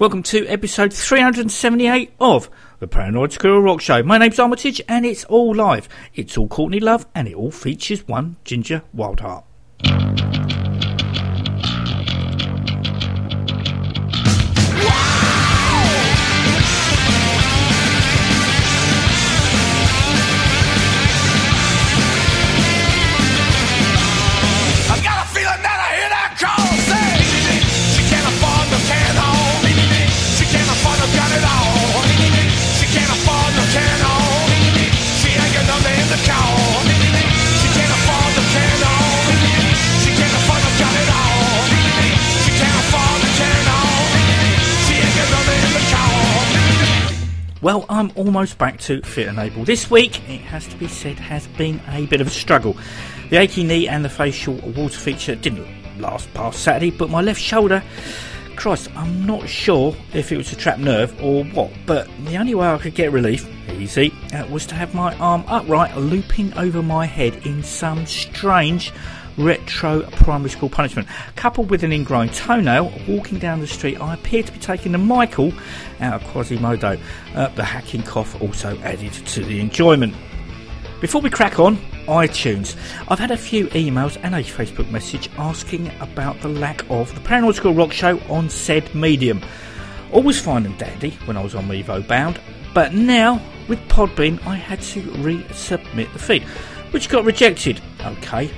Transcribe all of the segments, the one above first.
Welcome to episode 378 of the Paranoid Squirrel Rock Show. My name's Armitage and it's all live. It's all Courtney Love and it all features one Ginger Wildheart. Well, I'm almost back to fit and able. This week, it has to be said, has been a bit of a struggle. The achy knee and the facial water feature didn't last past Saturday, but my left shoulder, Christ, I'm not sure if it was a trapped nerve or what, but the only way I could get relief, easy, uh, was to have my arm upright, looping over my head in some strange retro primary school punishment. Coupled with an ingrown toenail, walking down the street, I appear to be taking the Michael out of Quasimodo. Uh, the hacking cough also added to the enjoyment. Before we crack on, iTunes. I've had a few emails and a Facebook message asking about the lack of the Paranoid Squirrel Rock Show on said medium. Always fine and dandy when I was on Mevo Bound, but now with Podbean I had to resubmit the feed, which got rejected. Okay,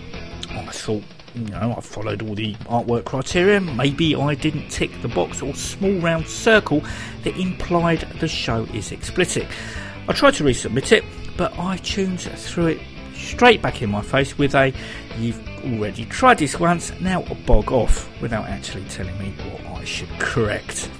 thought, you know, I followed all the artwork criteria. Maybe I didn't tick the box or small round circle that implied the show is explicit. I tried to resubmit it, but iTunes threw it straight back in my face with a you've already tried this once, now bog off, without actually telling me what I should correct.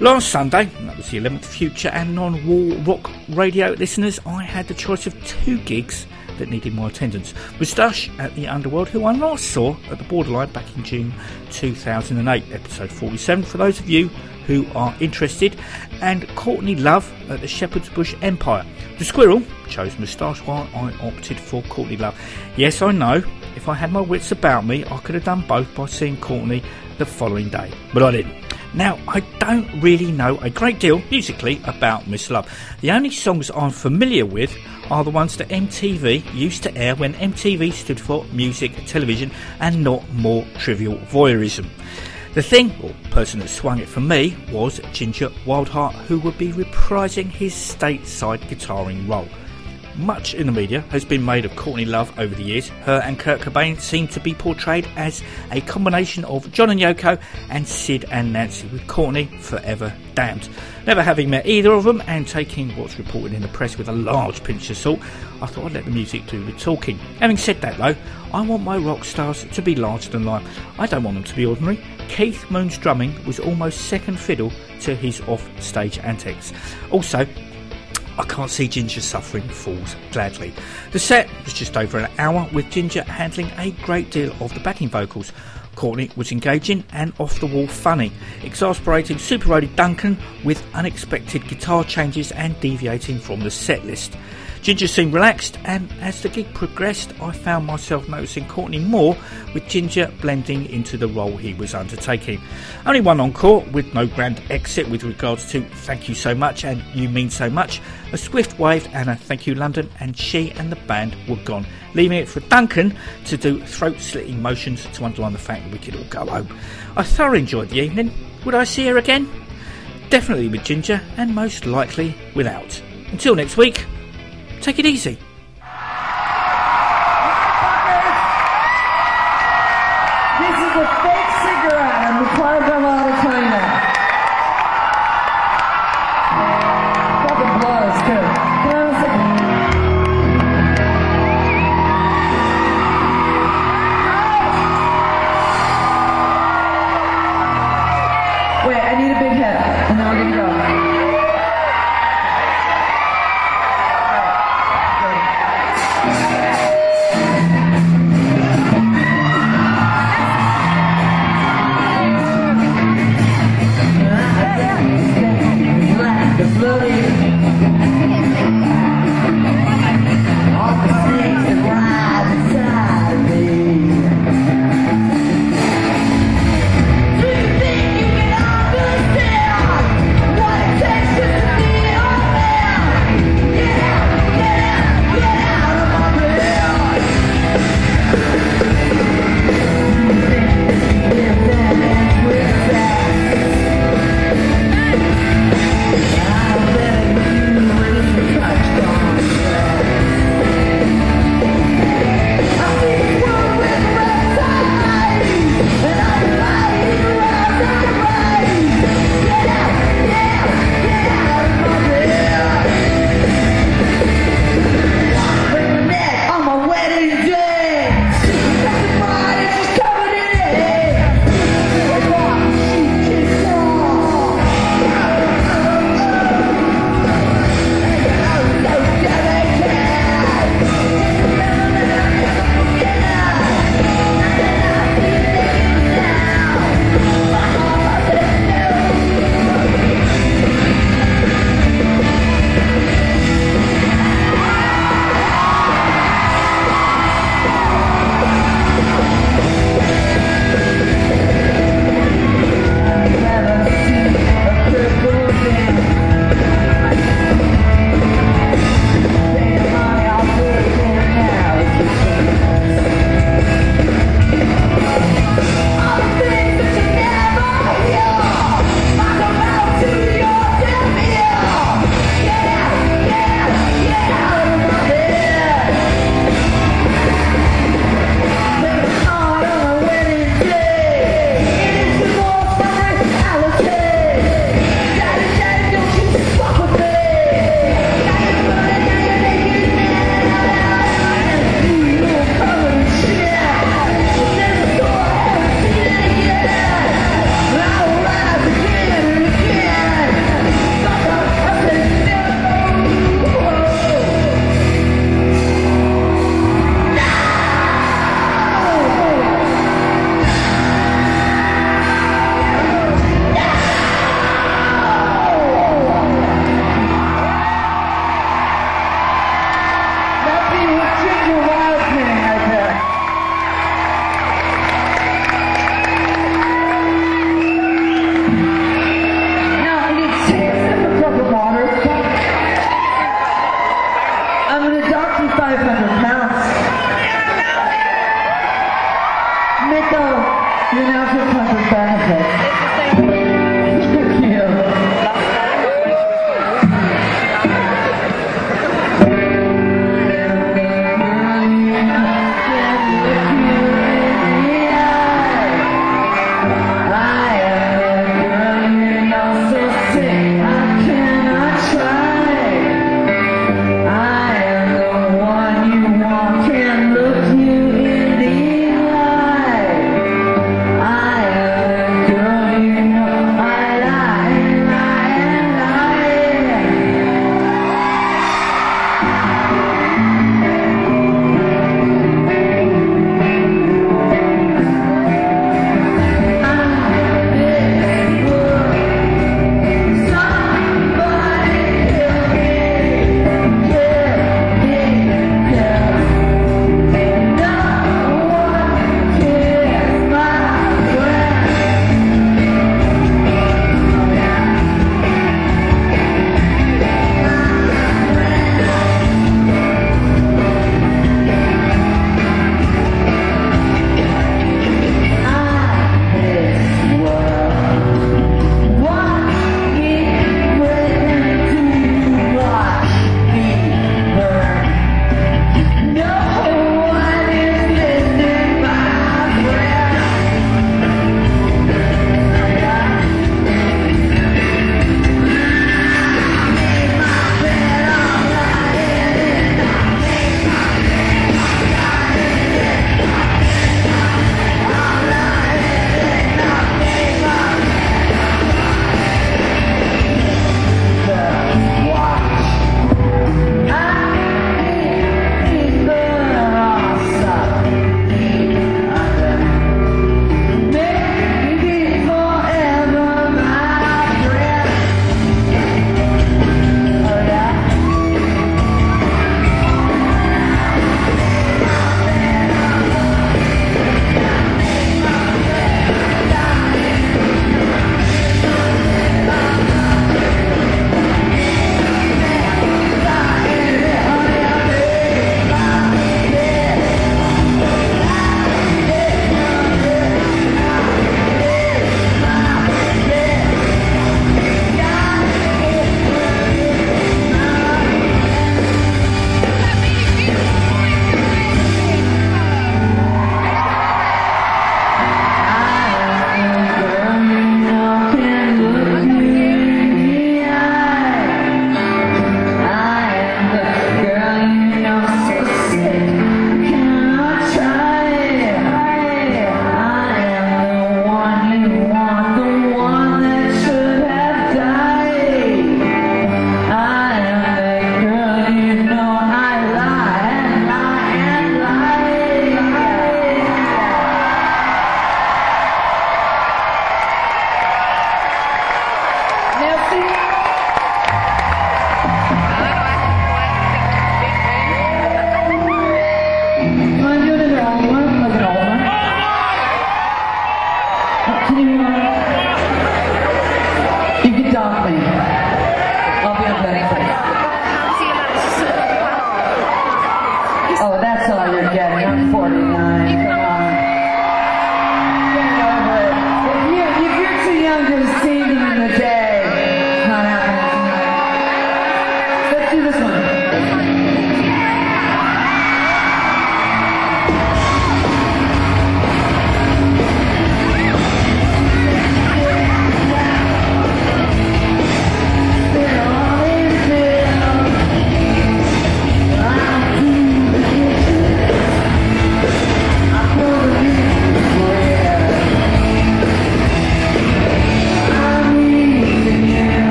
Last Sunday, that was the 11th Future and non war rock radio listeners, I had the choice of two gigs that needed my attendance. Moustache at the Underworld, who I last saw at the Borderline back in June 2008, episode 47, for those of you who are interested, and Courtney Love at the Shepherd's Bush Empire. The Squirrel chose Moustache while I opted for Courtney Love. Yes, I know, if I had my wits about me, I could have done both by seeing Courtney the following day, but I didn't. Now, I don't really know a great deal musically about Miss Love. The only songs I'm familiar with are the ones that MTV used to air when MTV stood for music television and not more trivial voyeurism. The thing, or person that swung it for me, was Ginger Wildheart, who would be reprising his stateside guitaring role. Much in the media has been made of Courtney Love over the years. Her and Kurt Cobain seem to be portrayed as a combination of John and Yoko and Sid and Nancy, with Courtney forever damned. Never having met either of them and taking what's reported in the press with a large pinch of salt, I thought I'd let the music do the talking. Having said that though, I want my rock stars to be larger than life. I don't want them to be ordinary. Keith Moon's drumming was almost second fiddle to his off stage antics. Also, I can't see Ginger suffering fools gladly. The set was just over an hour with Ginger handling a great deal of the backing vocals. Courtney was engaging and off the wall funny, exasperating Super Roadie Duncan with unexpected guitar changes and deviating from the set list. Ginger seemed relaxed, and as the gig progressed, I found myself noticing Courtney more, with Ginger blending into the role he was undertaking. Only one encore, with no grand exit with regards to thank you so much and you mean so much. A swift wave and a thank you London, and she and the band were gone, leaving it for Duncan to do throat slitting motions to underline the fact that we could all go home. I thoroughly enjoyed the evening. Would I see her again? Definitely with Ginger, and most likely without. Until next week, Take it easy. This is a fake cigarette. I'm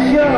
at